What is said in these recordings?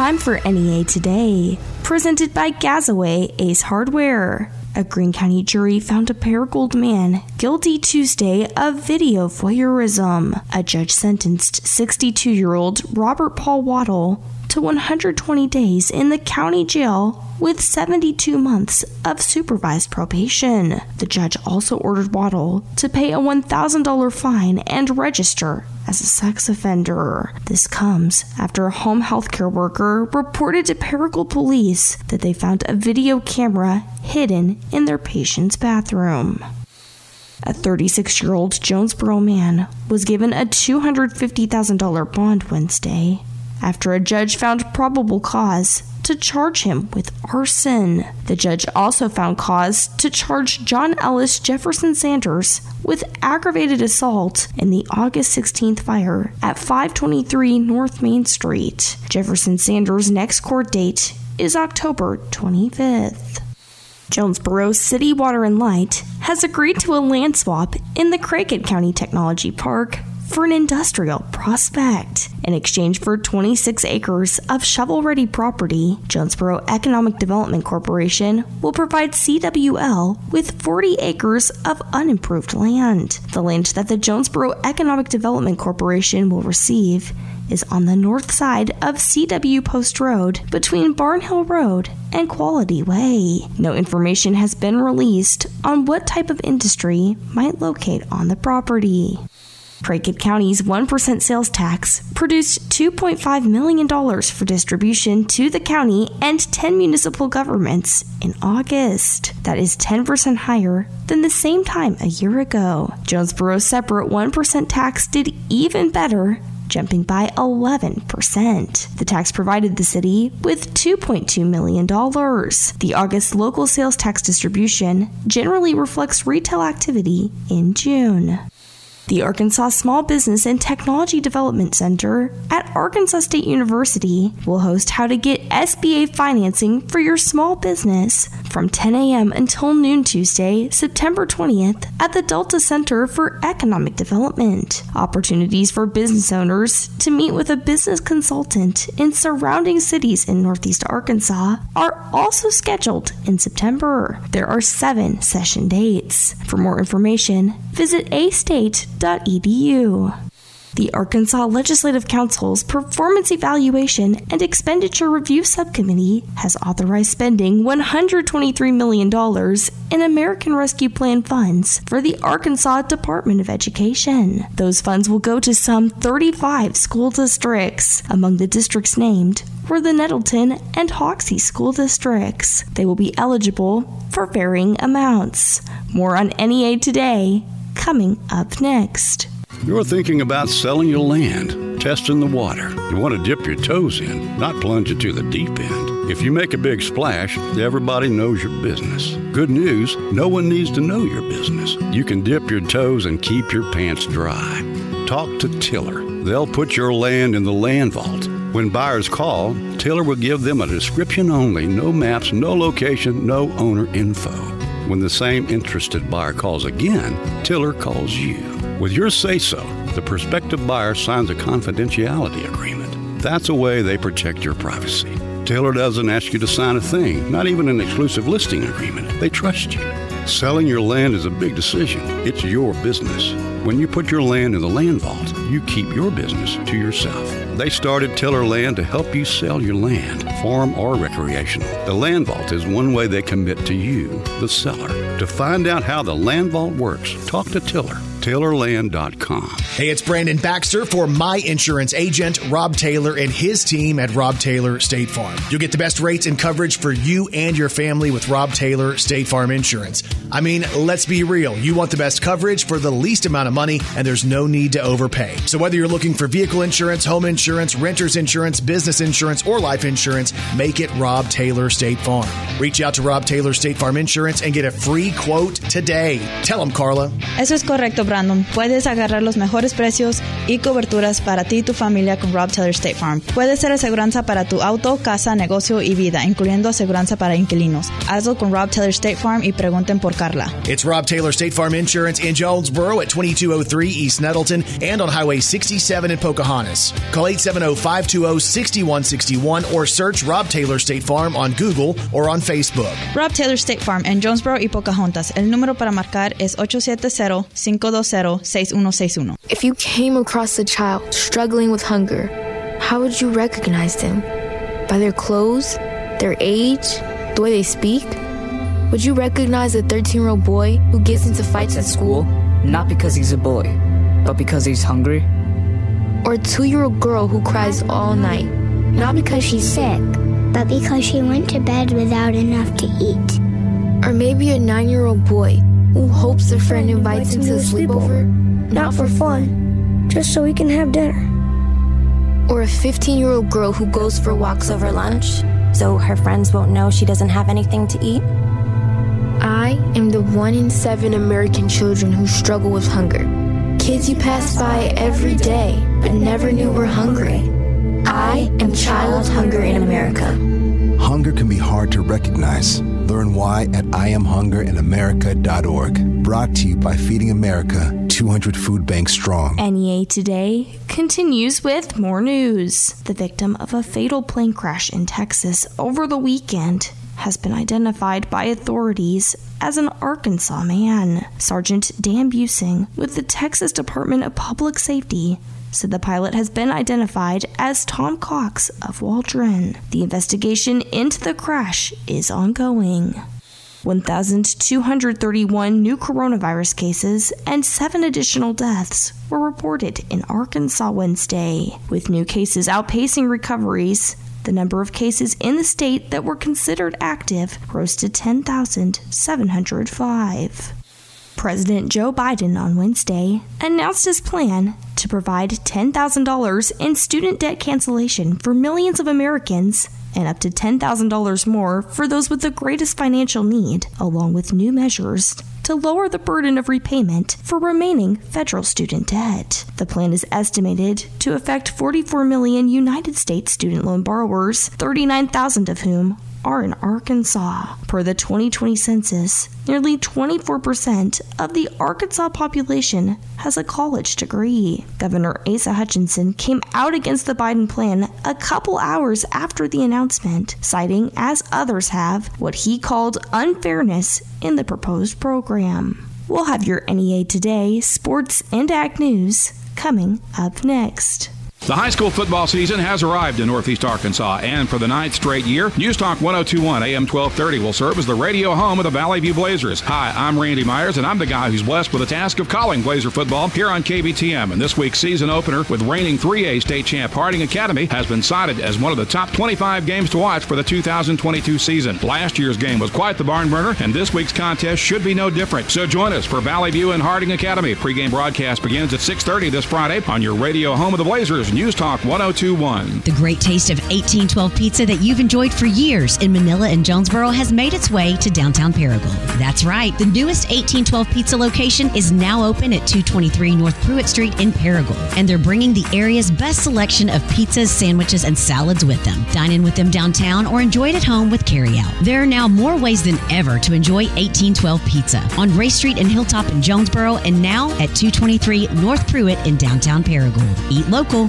time for NEA Today, presented by Gazaway Ace Hardware. A Greene County jury found a Paragould man guilty Tuesday of video voyeurism. A judge sentenced 62 year old Robert Paul Waddle to 120 days in the county jail with 72 months of supervised probation. The judge also ordered Waddle to pay a $1,000 fine and register as a sex offender. This comes after a home health care worker reported to Paragould police that they found a video camera hidden in their patient's bathroom. A 36 year old Jonesboro man was given a $250,000 bond Wednesday after a judge found probable cause to charge him with arson. The judge also found cause to charge John Ellis Jefferson Sanders with aggravated assault in the August 16th fire at 523 North Main Street. Jefferson Sanders' next court date is October 25th. Jonesboro City Water and Light has agreed to a land swap in the Craighead County Technology Park for an industrial prospect. In exchange for 26 acres of shovel ready property, Jonesboro Economic Development Corporation will provide CWL with 40 acres of unimproved land. The land that the Jonesboro Economic Development Corporation will receive is on the north side of CW Post Road between Barnhill Road and Quality Way. No information has been released on what type of industry might locate on the property. Craighead County's 1% sales tax produced $2.5 million for distribution to the county and 10 municipal governments in August. That is 10% higher than the same time a year ago. Jonesboro's separate 1% tax did even better jumping by 11%. The tax provided the city with $2.2 million. The August local sales tax distribution generally reflects retail activity in June. The Arkansas Small Business and Technology Development Center at Arkansas State University will host How to Get SBA Financing for Your Small Business from 10 a.m. until noon Tuesday, September 20th at the Delta Center for Economic Development. Opportunities for business owners to meet with a business consultant in surrounding cities in Northeast Arkansas are also scheduled in September. There are seven session dates. For more information, visit astate.com The Arkansas Legislative Council's Performance Evaluation and Expenditure Review Subcommittee has authorized spending $123 million in American Rescue Plan funds for the Arkansas Department of Education. Those funds will go to some 35 school districts. Among the districts named were the Nettleton and Hoxie school districts. They will be eligible for varying amounts. More on NEA today coming up next. You're thinking about selling your land, testing the water. You want to dip your toes in, not plunge into the deep end. If you make a big splash, everybody knows your business. Good news no one needs to know your business. You can dip your toes and keep your pants dry. Talk to Tiller. They'll put your land in the land vault. When buyers call, Tiller will give them a description only, no maps, no location, no owner info. When the same interested buyer calls again, Tiller calls you. With your say so, the prospective buyer signs a confidentiality agreement. That's a way they protect your privacy. Tiller doesn't ask you to sign a thing, not even an exclusive listing agreement. They trust you. Selling your land is a big decision. It's your business. When you put your land in the land vault, you keep your business to yourself. They started Tiller Land to help you sell your land, farm or recreational. The Land Vault is one way they commit to you, the seller. To find out how the Land Vault works, talk to Tiller TillerLand.com. Hey, it's Brandon Baxter for my insurance agent, Rob Taylor, and his team at Rob Taylor State Farm. You'll get the best rates and coverage for you and your family with Rob Taylor State Farm Insurance. I mean, let's be real. You want the best coverage for the least amount of money, and there's no need to overpay. So, whether you're looking for vehicle insurance, home insurance, renter's insurance, business insurance, or life insurance, make it Rob Taylor State Farm. Reach out to Rob Taylor State Farm Insurance and get a free free quote today. Tell them, Carla. Eso es correcto, Brandon. Puedes agarrar los mejores precios y coberturas para ti y tu familia con Rob Taylor State Farm. Puede ser aseguranza para tu auto, casa, negocio y vida, incluyendo aseguranza para inquilinos. Hazlo con Rob Taylor State Farm y pregunten por Carla. It's Rob Taylor State Farm Insurance in Jonesboro at 2203 East Nettleton and on Highway 67 in Pocahontas. Call 870-520-6161 or search Rob Taylor State Farm on Google or on Facebook. Rob Taylor State Farm en Jonesboro y Pocahontas. El número para marcar es 870-520-6161. If you came across a child struggling with hunger, how would you recognize them? By their clothes, their age, the way they speak? Would you recognize a 13 year old boy who gets into fights at school? Not because he's a boy, but because he's hungry? Or a two year old girl who cries all night? Not because she's sick, but because she went to bed without enough to eat. Or maybe a nine year old boy who hopes a friend invites him to a sleepover? Not for fun, just so he can have dinner. Or a 15 year old girl who goes for walks over lunch? So her friends won't know she doesn't have anything to eat? I am the one in seven American children who struggle with hunger. Kids you pass by every day but never knew were hungry. I am child hunger in America. Hunger can be hard to recognize. Learn why at IamHungerinAmerica.org. Brought to you by Feeding America, 200 Food Banks Strong. NEA Today continues with more news. The victim of a fatal plane crash in Texas over the weekend has been identified by authorities as an Arkansas man. Sergeant Dan Busing with the Texas Department of Public Safety said the pilot has been identified as Tom Cox of Waldron. The investigation into the crash is ongoing. 1,231 new coronavirus cases and seven additional deaths were reported in Arkansas Wednesday, with new cases outpacing recoveries. The number of cases in the state that were considered active rose to 10,705. President Joe Biden on Wednesday announced his plan to provide $10,000 in student debt cancellation for millions of Americans and up to $10,000 more for those with the greatest financial need, along with new measures to lower the burden of repayment for remaining federal student debt. The plan is estimated to affect 44 million United States student loan borrowers, 39,000 of whom are in Arkansas. Per the 2020 census, nearly 24% of the Arkansas population has a college degree. Governor Asa Hutchinson came out against the Biden plan a couple hours after the announcement, citing, as others have, what he called unfairness in the proposed program. We'll have your NEA Today, sports, and ag news coming up next. The high school football season has arrived in Northeast Arkansas, and for the ninth straight year, News Talk 1021 AM 1230 will serve as the radio home of the Valley View Blazers. Hi, I'm Randy Myers, and I'm the guy who's blessed with the task of calling Blazer football here on KBTM. And this week's season opener with reigning 3A state champ Harding Academy has been cited as one of the top 25 games to watch for the 2022 season. Last year's game was quite the barn burner, and this week's contest should be no different. So join us for Valley View and Harding Academy. Pre-game broadcast begins at 6:30 this Friday on your radio home of the Blazers. News Talk 1021. The great taste of 1812 pizza that you've enjoyed for years in Manila and Jonesboro has made its way to downtown Paragould. That's right, the newest 1812 pizza location is now open at 223 North Pruitt Street in Paragould, and they're bringing the area's best selection of pizzas, sandwiches, and salads with them. Dine in with them downtown or enjoy it at home with carryout. There are now more ways than ever to enjoy 1812 pizza on Ray Street and Hilltop in Jonesboro, and now at 223 North Pruitt in downtown Paragould. Eat local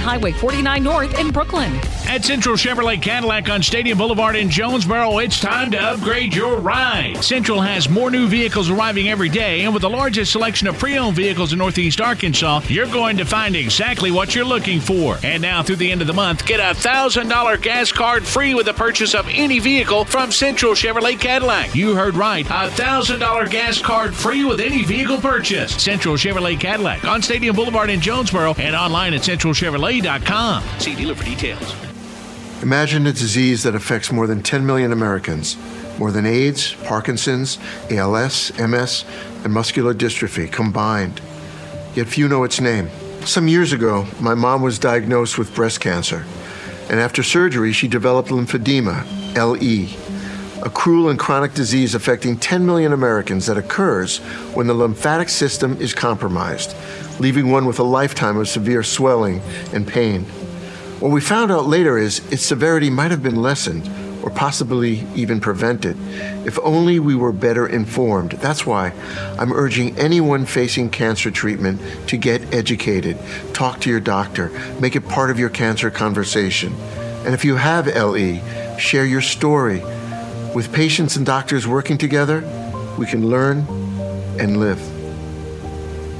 Highway 49 North in Brookland. At Central Chevrolet Cadillac on Stadium Boulevard in Jonesboro, it's time to upgrade your ride. Central has more new vehicles arriving every day, and with the largest selection of pre owned vehicles in Northeast Arkansas, you're going to find exactly what you're looking for. And now, through the end of the month, get a $1,000 gas card free with the purchase of any vehicle from Central Chevrolet Cadillac. You heard right, a $1,000 gas card free with any vehicle purchase. Central Chevrolet Cadillac on Stadium Boulevard in Jonesboro and online at centralchevrolet.com. See dealer for details. Imagine a disease that affects more than 10 million Americans, more than AIDS, Parkinson's, ALS, MS, and muscular dystrophy combined. Yet few know its name. Some years ago, my mom was diagnosed with breast cancer, and after surgery, she developed lymphedema, LE, a cruel and chronic disease affecting 10 million Americans that occurs when the lymphatic system is compromised, leaving one with a lifetime of severe swelling and pain. What we found out later is its severity might have been lessened or possibly even prevented if only we were better informed. That's why I'm urging anyone facing cancer treatment to get educated, talk to your doctor, make it part of your cancer conversation. And if you have LE, share your story. With patients and doctors working together, we can learn and live.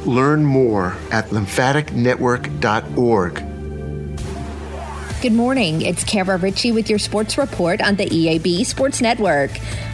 Learn more at lymphaticnetwork.org. Good morning. It's Kara Ritchie with your sports report on the EAB Sports Network.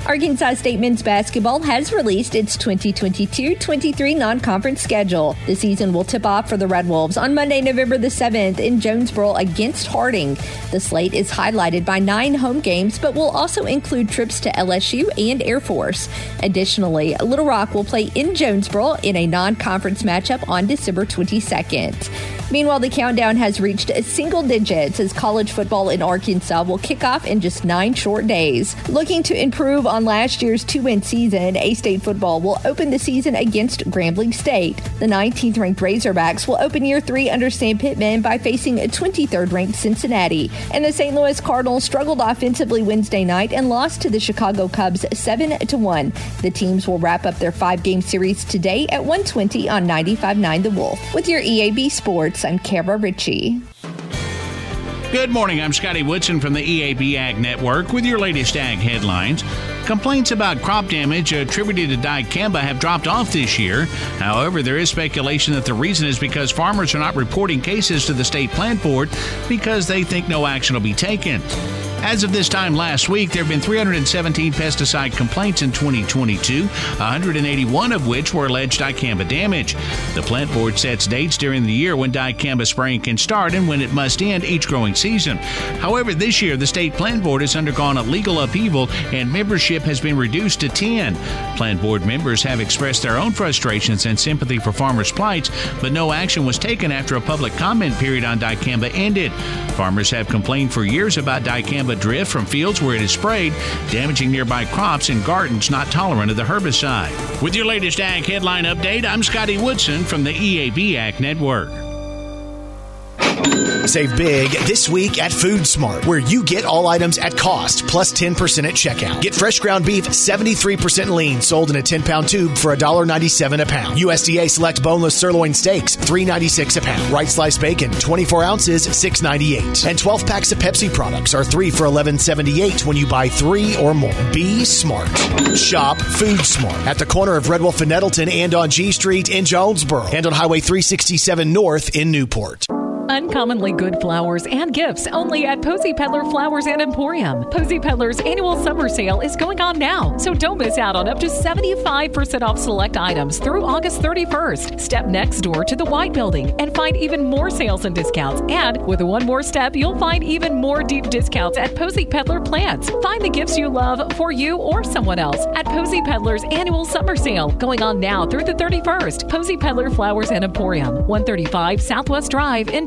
Arkansas State men's basketball has released its 2022-23 non-conference schedule. The season will tip off for the Red Wolves on Monday, November the 7th in Jonesboro against Harding. The slate is highlighted by nine home games, but will also include trips to LSU and Air Force. Additionally, Little Rock will play in Jonesboro in a non-conference matchup on December 22nd. Meanwhile, the countdown has reached a single digits as college football in Arkansas will kick off in just nine short days. Looking to improve on last year's two win season, A State football will open the season against Grambling State. The 19th ranked Razorbacks will open year three under Sam Pittman by facing a 23rd ranked Cincinnati. And the St. Louis Cardinals struggled offensively Wednesday night and lost to the Chicago Cubs 7 to 1. The teams will wrap up their five game series today at 120 on 95.9 The Wolf. With your EAB Sports, I'm Kara Ritchie. Good morning. I'm Scotty Woodson from the EAB Ag Network with your latest ag headlines. Complaints about crop damage attributed to dicamba have dropped off this year. However, there is speculation that the reason is because farmers are not reporting cases to the state plant board because they think no action will be taken. As of this time last week, there have been 317 pesticide complaints in 2022, 181 of which were alleged dicamba damage. The plant board sets dates during the year when dicamba spraying can start and when it must end each growing season. However, this year the state plant board has undergone a legal upheaval and membership has been reduced to 10. Plant board members have expressed their own frustrations and sympathy for farmers' plights, but no action was taken after a public comment period on dicamba ended. Farmers have complained for years about dicamba drift from fields where it is sprayed, damaging nearby crops and gardens not tolerant of the herbicide. With your latest ag headline update, I'm Scotty Woodson from the EAB Ag Network. Save big this week at Food Smart, where you get all items at cost plus 10% at checkout. Get fresh ground beef 73% lean sold in a 10 pound tube for $1.97 a pound. USDA select boneless sirloin steaks $3.96 a pound. Wright sliced bacon 24 ounces $6.98. And 12 packs of Pepsi products are 3 for $11.78 when you buy 3 or more. Be smart. Shop Food Smart at the corner of Red Wolf and Nettleton and on G Street in Jonesboro and on Highway 367 North in Newport. Uncommonly good flowers and gifts only at Posy Peddler Flowers and Emporium. Posy Peddler's annual summer sale is going on now, so don't miss out on up to 75% off select items through August 31st. Step next door to the White Building and find even more sales and discounts. And with one more step, you'll find even more deep discounts at Posy Peddler Plants. Find the gifts you love for you or someone else at Posy Peddler's annual summer sale going on now through the 31st. Posy Peddler Flowers and Emporium, 135 Southwest Drive in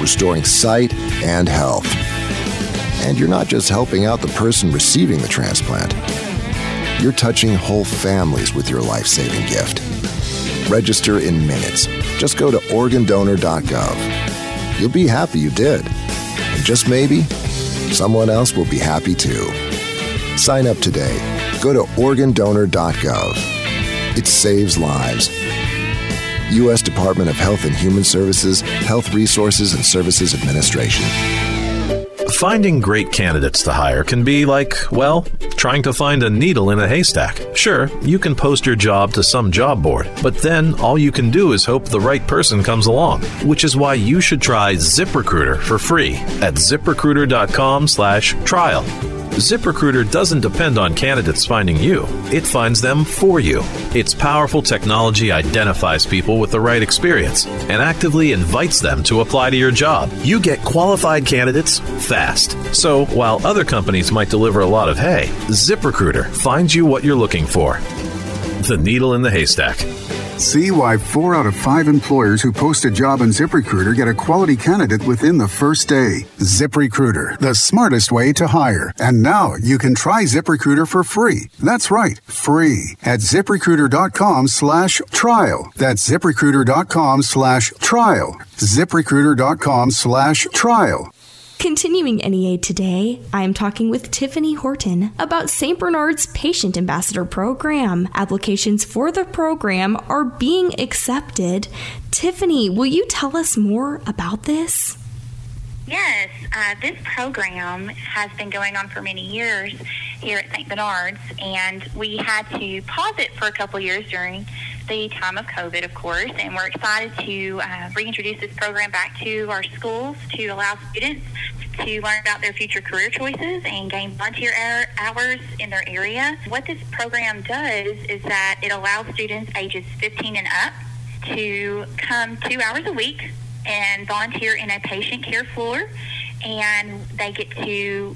restoring sight and health. And you're not just helping out the person receiving the transplant, you're touching whole families with your life saving gift. Register in minutes. Just go to organdonor.gov. You'll be happy you did. And just maybe, someone else will be happy too. Sign up today. Go to organdonor.gov. It saves lives. U.S. Department of Health and Human Services, Health Resources and Services Administration. Finding great candidates to hire can be like, well, trying to find a needle in a haystack. Sure, you can post your job to some job board, but then all you can do is hope the right person comes along, which is why you should try ZipRecruiter for free at ziprecruiter.com/trial. ZipRecruiter doesn't depend on candidates finding you, it finds them for you. Its powerful technology identifies people with the right experience and actively invites them to apply to your job. You get qualified candidates fast. So while other companies might deliver a lot of hay, ZipRecruiter finds you what you're looking for the needle in the haystack. See why four out of five employers who post a job on ZipRecruiter get a quality candidate within the first day. ZipRecruiter, the smartest way to hire. And now you can try ZipRecruiter for free. That's right, free at ziprecruiter.com slash trial. That's ziprecruiter.com slash trial. ZipRecruiter.com slash trial. Continuing NEA today, I am talking with Tiffany Horton about St. Bernard's Patient Ambassador Program. Applications for the program are being accepted. Tiffany, will you tell us more about this? Yes, uh, this program has been going on for many years here at St. Bernard's, and we had to pause it for a couple years during the time of COVID, of course, and we're excited to uh, reintroduce this program back to our schools to allow students to learn about their future career choices and gain volunteer hours in their area. What this program does is that it allows students ages 15 and up to come two hours a week and volunteer in a patient care floor, and they get to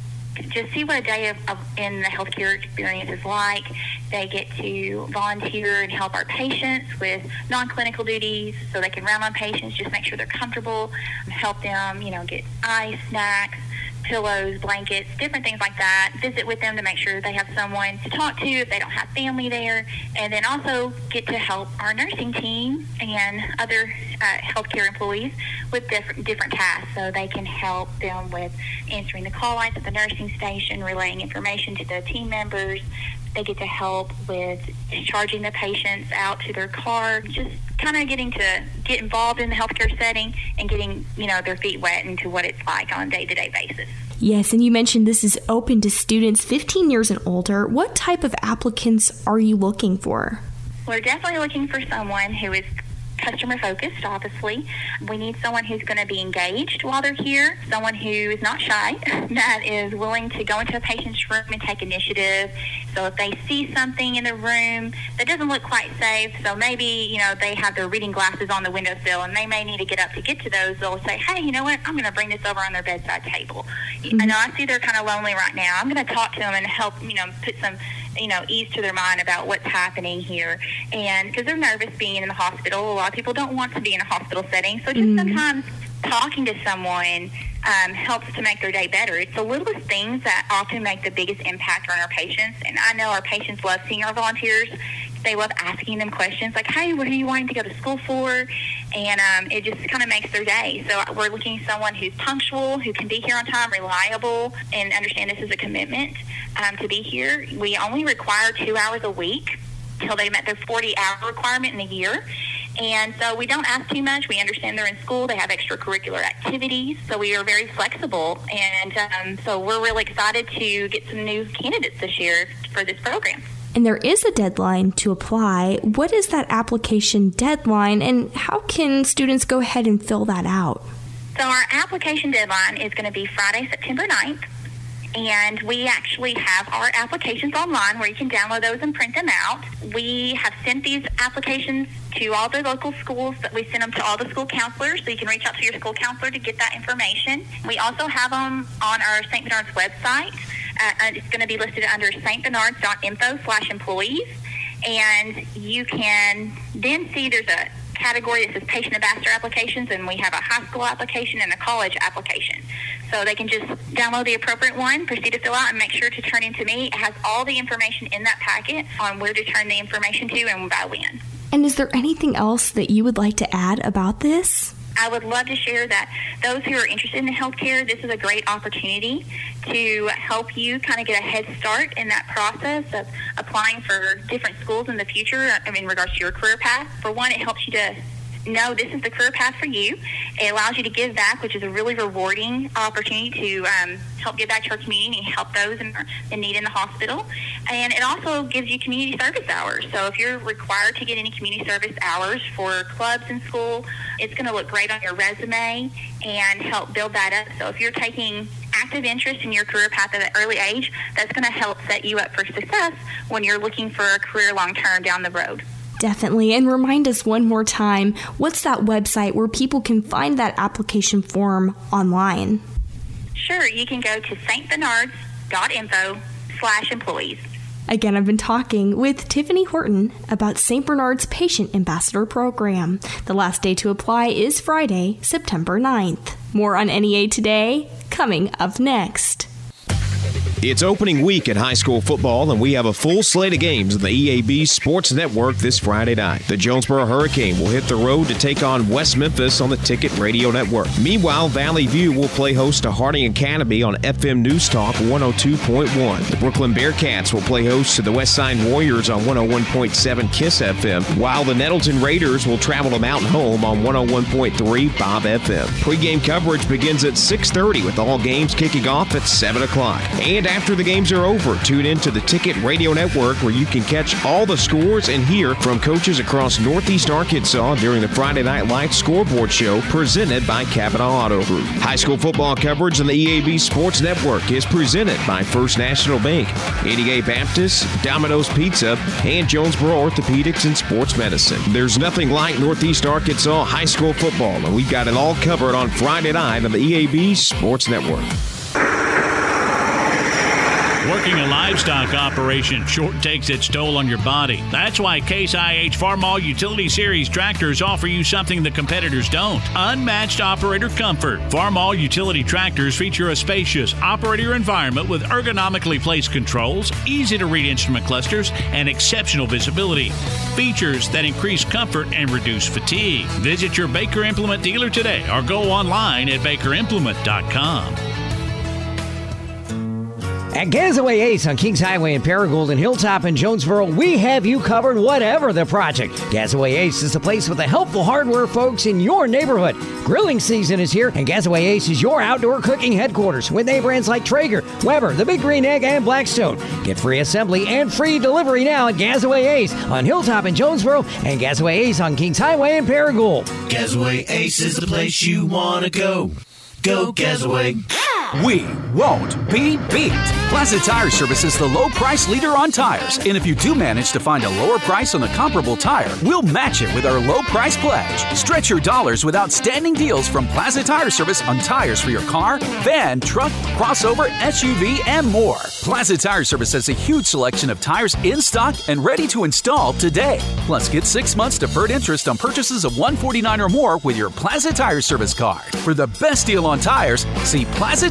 just see what a day of, of, in the healthcare experience is like. They get to volunteer and help our patients with non-clinical duties, so they can round on patients, just make sure they're comfortable, help them, you know, get ice, snacks, pillows, blankets, different things like that. Visit with them to make sure they have someone to talk to if they don't have family there, and then also get to help our nursing team and other uh, healthcare employees with different different tasks. So they can help them with answering the call lights at the nursing station, relaying information to the team members. They get to help with charging the patients out to their car, just kind of getting to get involved in the healthcare setting and getting, you know, their feet wet into what it's like on a day-to-day basis. Yes, and you mentioned this is open to students 15 years and older. What type of applicants are you looking for? We're definitely looking for someone who is customer focused, obviously. We need someone who's going to be engaged while they're here, someone who is not shy, that is willing to go into a patient's room and take initiative. So if they see something in the room that doesn't look quite safe, so maybe, you know, they have their reading glasses on the windowsill and they may need to get up to get to those, they'll say, hey, you know what, I'm going to bring this over on their bedside table. Mm-hmm. I know I see they're kind of lonely right now. I'm going to talk to them and help, you know, put some you know, ease to their mind about what's happening here. And because they're nervous being in the hospital, a lot of people don't want to be in a hospital setting. So just mm-hmm. sometimes talking to someone um, helps to make their day better. It's the littlest things that often make the biggest impact on our patients. And I know our patients love seeing our volunteers. They love asking them questions like, hey, what are you wanting to go to school for? And um, it just kind of makes their day. So we're looking for someone who's punctual, who can be here on time, reliable, and understand this is a commitment um, to be here. We only require two hours a week till they met their 40 hour requirement in a year. And so we don't ask too much. We understand they're in school. They have extracurricular activities. So we are very flexible. And um, so we're really excited to get some new candidates this year for this program. And there is a deadline to apply. What is that application deadline and how can students go ahead and fill that out? So our application deadline is going to be Friday, September 9th and we actually have our applications online where you can download those and print them out. We have sent these applications to all the local schools we send them to all the school counselors so you can reach out to your school counselor to get that information. We also have them on our St. Bernard's website. Uh, it's going to be listed under stbernards.info slash employees and you can then see there's a category that says patient ambassador applications, and we have a high school application and a college application. So they can just download the appropriate one, proceed to fill out, and make sure to turn in to me. It has all the information in that packet on where to turn the information to and by when. And is there anything else that you would like to add about this? I would love to share that those who are interested in healthcare, this is a great opportunity to help you kind of get a head start in that process of applying for different schools in the future in regards to your career path. For one, it helps you to know this is the career path for you. It allows you to give back, which is a really rewarding opportunity to um, help give back to our community and help those in, in need in the hospital. And it also gives you community service hours. So if you're required to get any community service hours for clubs in school, it's going to look great on your resume and help build that up. So if you're taking active interest in your career path at an early age, that's going to help set you up for success when you're looking for a career long term down the road. Definitely. And remind us one more time what's that website where people can find that application form online? Sure. You can go to stbernards.info slash employees. Again, I've been talking with Tiffany Horton about St. Bernard's Patient Ambassador Program. The last day to apply is Friday, September 9th. More on NEA today, coming up next. It's opening week at high school football, and we have a full slate of games on the EAB Sports Network this Friday night. The Jonesboro Hurricane will hit the road to take on West Memphis on the Ticket Radio Network. Meanwhile, Valley View will play host to Harding Academy on FM News Talk 102.1. The Brookland Bearcats will play host to the West Side Warriors on 101.7 Kiss FM, while the Nettleton Raiders will travel to Mountain Home on 101.3 Bob FM. Pre-game coverage begins at 6:30 with all games kicking off at 7 o'clock. And after the games are over, tune in to the Ticket Radio Network where you can catch all the scores and hear from coaches across Northeast Arkansas during the Friday Night Lights scoreboard show presented by Capital Auto Group. High school football coverage on the EAB Sports Network is presented by First National Bank, NEA Baptist, Domino's Pizza, and Jonesboro Orthopedics and Sports Medicine. There's nothing like Northeast Arkansas high school football, and we've got it all covered on Friday night on the EAB Sports Network. Working a livestock operation sure takes its toll on your body. That's why Case IH Farmall Utility Series tractors offer you something the competitors don't unmatched operator comfort. Farmall Utility tractors feature a spacious operator environment with ergonomically placed controls, easy to read instrument clusters, and exceptional visibility. Features that increase comfort and reduce fatigue. Visit your Baker Implement dealer today or go online at bakerimplement.com. At Gazaway Ace on Kings Highway in Paragould and Hilltop in Jonesboro, we have you covered whatever the project. Gazaway Ace is the place with the helpful hardware folks in your neighborhood. Grilling season is here, and Gazaway Ace is your outdoor cooking headquarters with name brands like Traeger, Weber, The Big Green Egg, and Blackstone. Get free assembly and free delivery now at Gazaway Ace on Hilltop in Jonesboro and Gazaway Ace on Kings Highway in Paragould. Gazaway Ace is the place you want to go. Go Gazaway. We won't be beat. Plaza Tire Service is the low price leader on tires. And if you do manage to find a lower price on a comparable tire, we'll match it with our low price pledge. Stretch your dollars with outstanding deals from Plaza Tire Service on tires for your car, van, truck, crossover, SUV, and more. Plaza Tire Service has a huge selection of tires in stock and ready to install today. Plus, get six months deferred interest on purchases of 149 or more with your Plaza Tire Service card. For the best deal on tires, see Plaza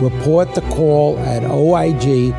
Report the call at oig.ssa.gov.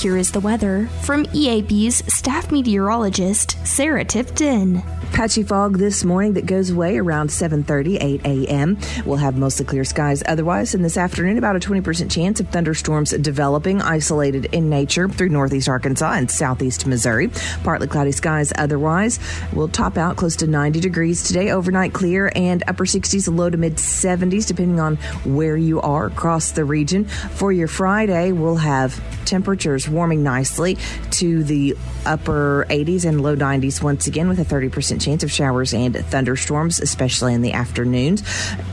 Here is the weather from EAB's staff meteorologist, Sarah Tipton. Patchy fog this morning that goes away around 7:30, 8 a.m. We'll have mostly clear skies otherwise, and this afternoon about a 20% chance of thunderstorms developing, isolated in nature through northeast Arkansas and southeast Missouri. Partly cloudy skies otherwise. We'll top out close to 90 degrees today, overnight clear, and upper 60s, low to mid 70s, depending on where you are across the region. For your Friday, we'll have temperatures warming nicely to the upper 80s and low 90s once again with a 30% chance of showers and thunderstorms, especially in the afternoons.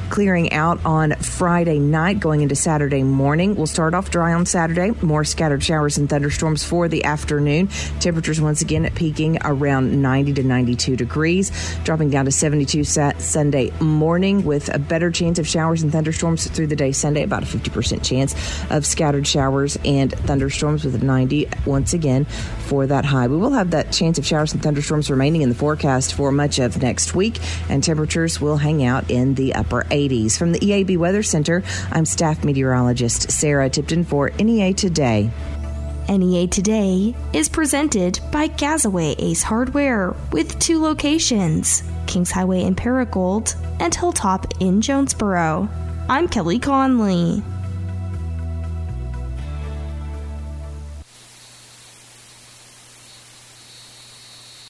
Clearing out on Friday night, going into Saturday morning. We'll start off dry on Saturday. More scattered showers and thunderstorms for the afternoon. Temperatures once again peaking around 90 to 92 degrees, dropping down to 72 Sunday morning with a better chance of showers and thunderstorms through the day Sunday, about a 50% chance of scattered showers and thunderstorms with 90 once again for that high. We will have that chance of showers and thunderstorms remaining in the forecast for much of next week, and temperatures will hang out in the upper 80s. From the EAB Weather Center, I'm staff meteorologist Sarah Tipton for NEA Today. NEA Today is presented by Gazaway Ace Hardware with two locations Kings Highway in Paragould and Hilltop in Jonesboro. I'm Kelly Conley.